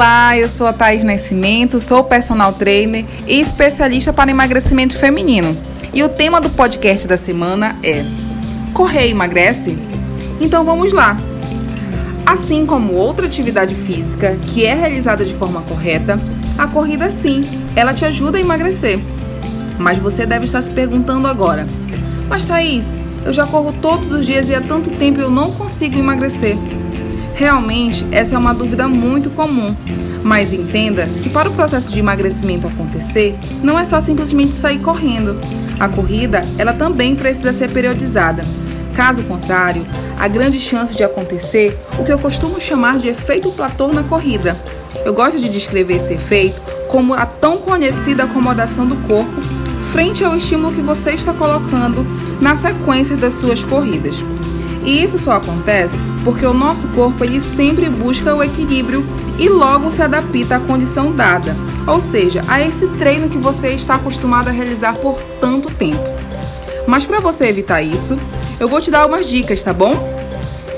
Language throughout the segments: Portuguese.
Olá, eu sou a Thaís Nascimento, sou personal trainer e especialista para emagrecimento feminino. E o tema do podcast da semana é Correr emagrece? Então vamos lá! Assim como outra atividade física que é realizada de forma correta, a corrida sim, ela te ajuda a emagrecer. Mas você deve estar se perguntando agora: Mas Thaís, eu já corro todos os dias e há tanto tempo eu não consigo emagrecer. Realmente, essa é uma dúvida muito comum, mas entenda que para o processo de emagrecimento acontecer, não é só simplesmente sair correndo. A corrida, ela também precisa ser periodizada. Caso contrário, há grande chance de acontecer o que eu costumo chamar de efeito platô na corrida. Eu gosto de descrever esse efeito como a tão conhecida acomodação do corpo frente ao estímulo que você está colocando na sequência das suas corridas. E isso só acontece porque o nosso corpo ele sempre busca o equilíbrio e logo se adapta à condição dada, ou seja, a esse treino que você está acostumado a realizar por tanto tempo. Mas para você evitar isso, eu vou te dar umas dicas, tá bom?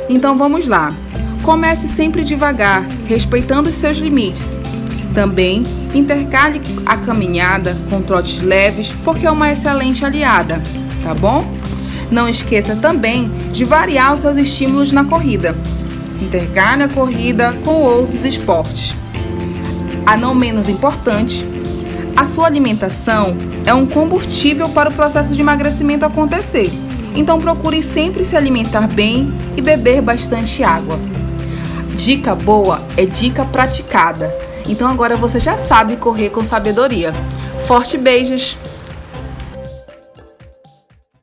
Então vamos lá. Comece sempre devagar, respeitando os seus limites. Também intercale a caminhada com trotes leves, porque é uma excelente aliada, tá bom? Não esqueça também de variar os seus estímulos na corrida. Intercale a corrida com outros esportes. A não menos importante, a sua alimentação é um combustível para o processo de emagrecimento acontecer. Então procure sempre se alimentar bem e beber bastante água. Dica boa é dica praticada. Então agora você já sabe correr com sabedoria. Forte beijos!